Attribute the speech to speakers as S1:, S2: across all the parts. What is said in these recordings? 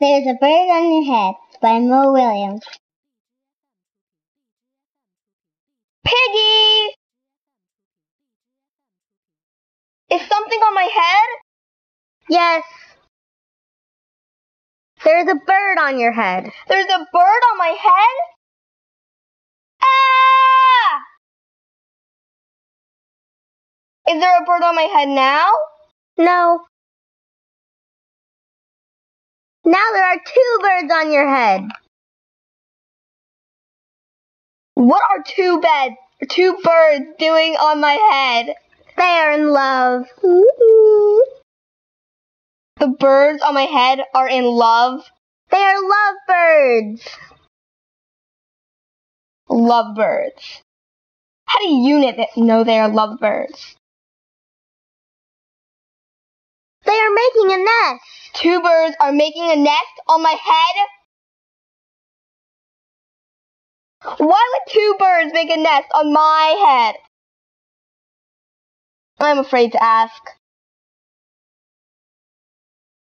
S1: There's a Bird on Your Head by Mo Willems.
S2: Piggy! Is something on my head?
S1: Yes. There's a bird on your head.
S2: There's a bird on my head? Ah! Is there a bird on my head now?
S1: No. Now there are two birds on your head.
S2: What are two beds, two birds doing on my head?
S1: They are in love.
S2: The birds on my head are in love.
S1: They are lovebirds.
S2: Lovebirds. How do you know they are lovebirds?
S1: They are making a nest.
S2: Two birds are making a nest on my head? Why would two birds make a nest on my head? I'm afraid to ask.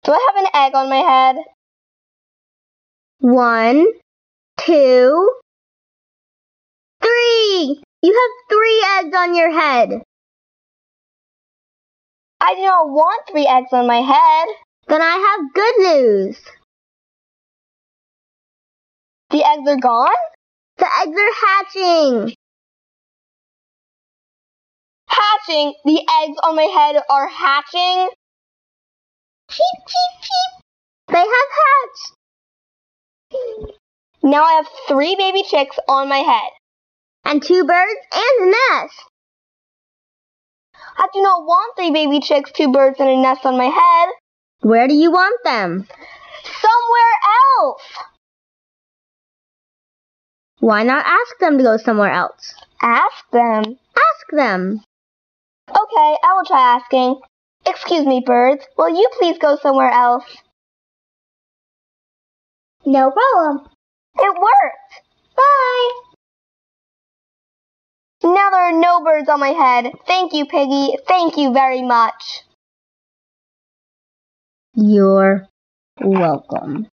S2: Do I have an egg on my head?
S1: One, two, three. You have three eggs on your head.
S2: I do not want three eggs on my head.
S1: Then I have good news.
S2: The eggs are gone?
S1: The eggs are hatching.
S2: Hatching? The eggs on my head are hatching?
S1: Cheep, cheep, cheep. They have hatched.
S2: Now I have three baby chicks on my head.
S1: And two birds and a nest.
S2: I do not want three baby chicks, two birds, and a nest on my head.
S1: Where do you want them?
S2: Somewhere else.
S1: Why not ask them to go somewhere else?
S2: Ask them.
S1: Ask them.
S2: Okay, I will try asking. Excuse me, birds. Will you please go somewhere else?
S1: No problem.
S2: It worked.
S1: Bye.
S2: Now there are no birds on my head. Thank you, Piggy. Thank you very much.
S1: You're welcome.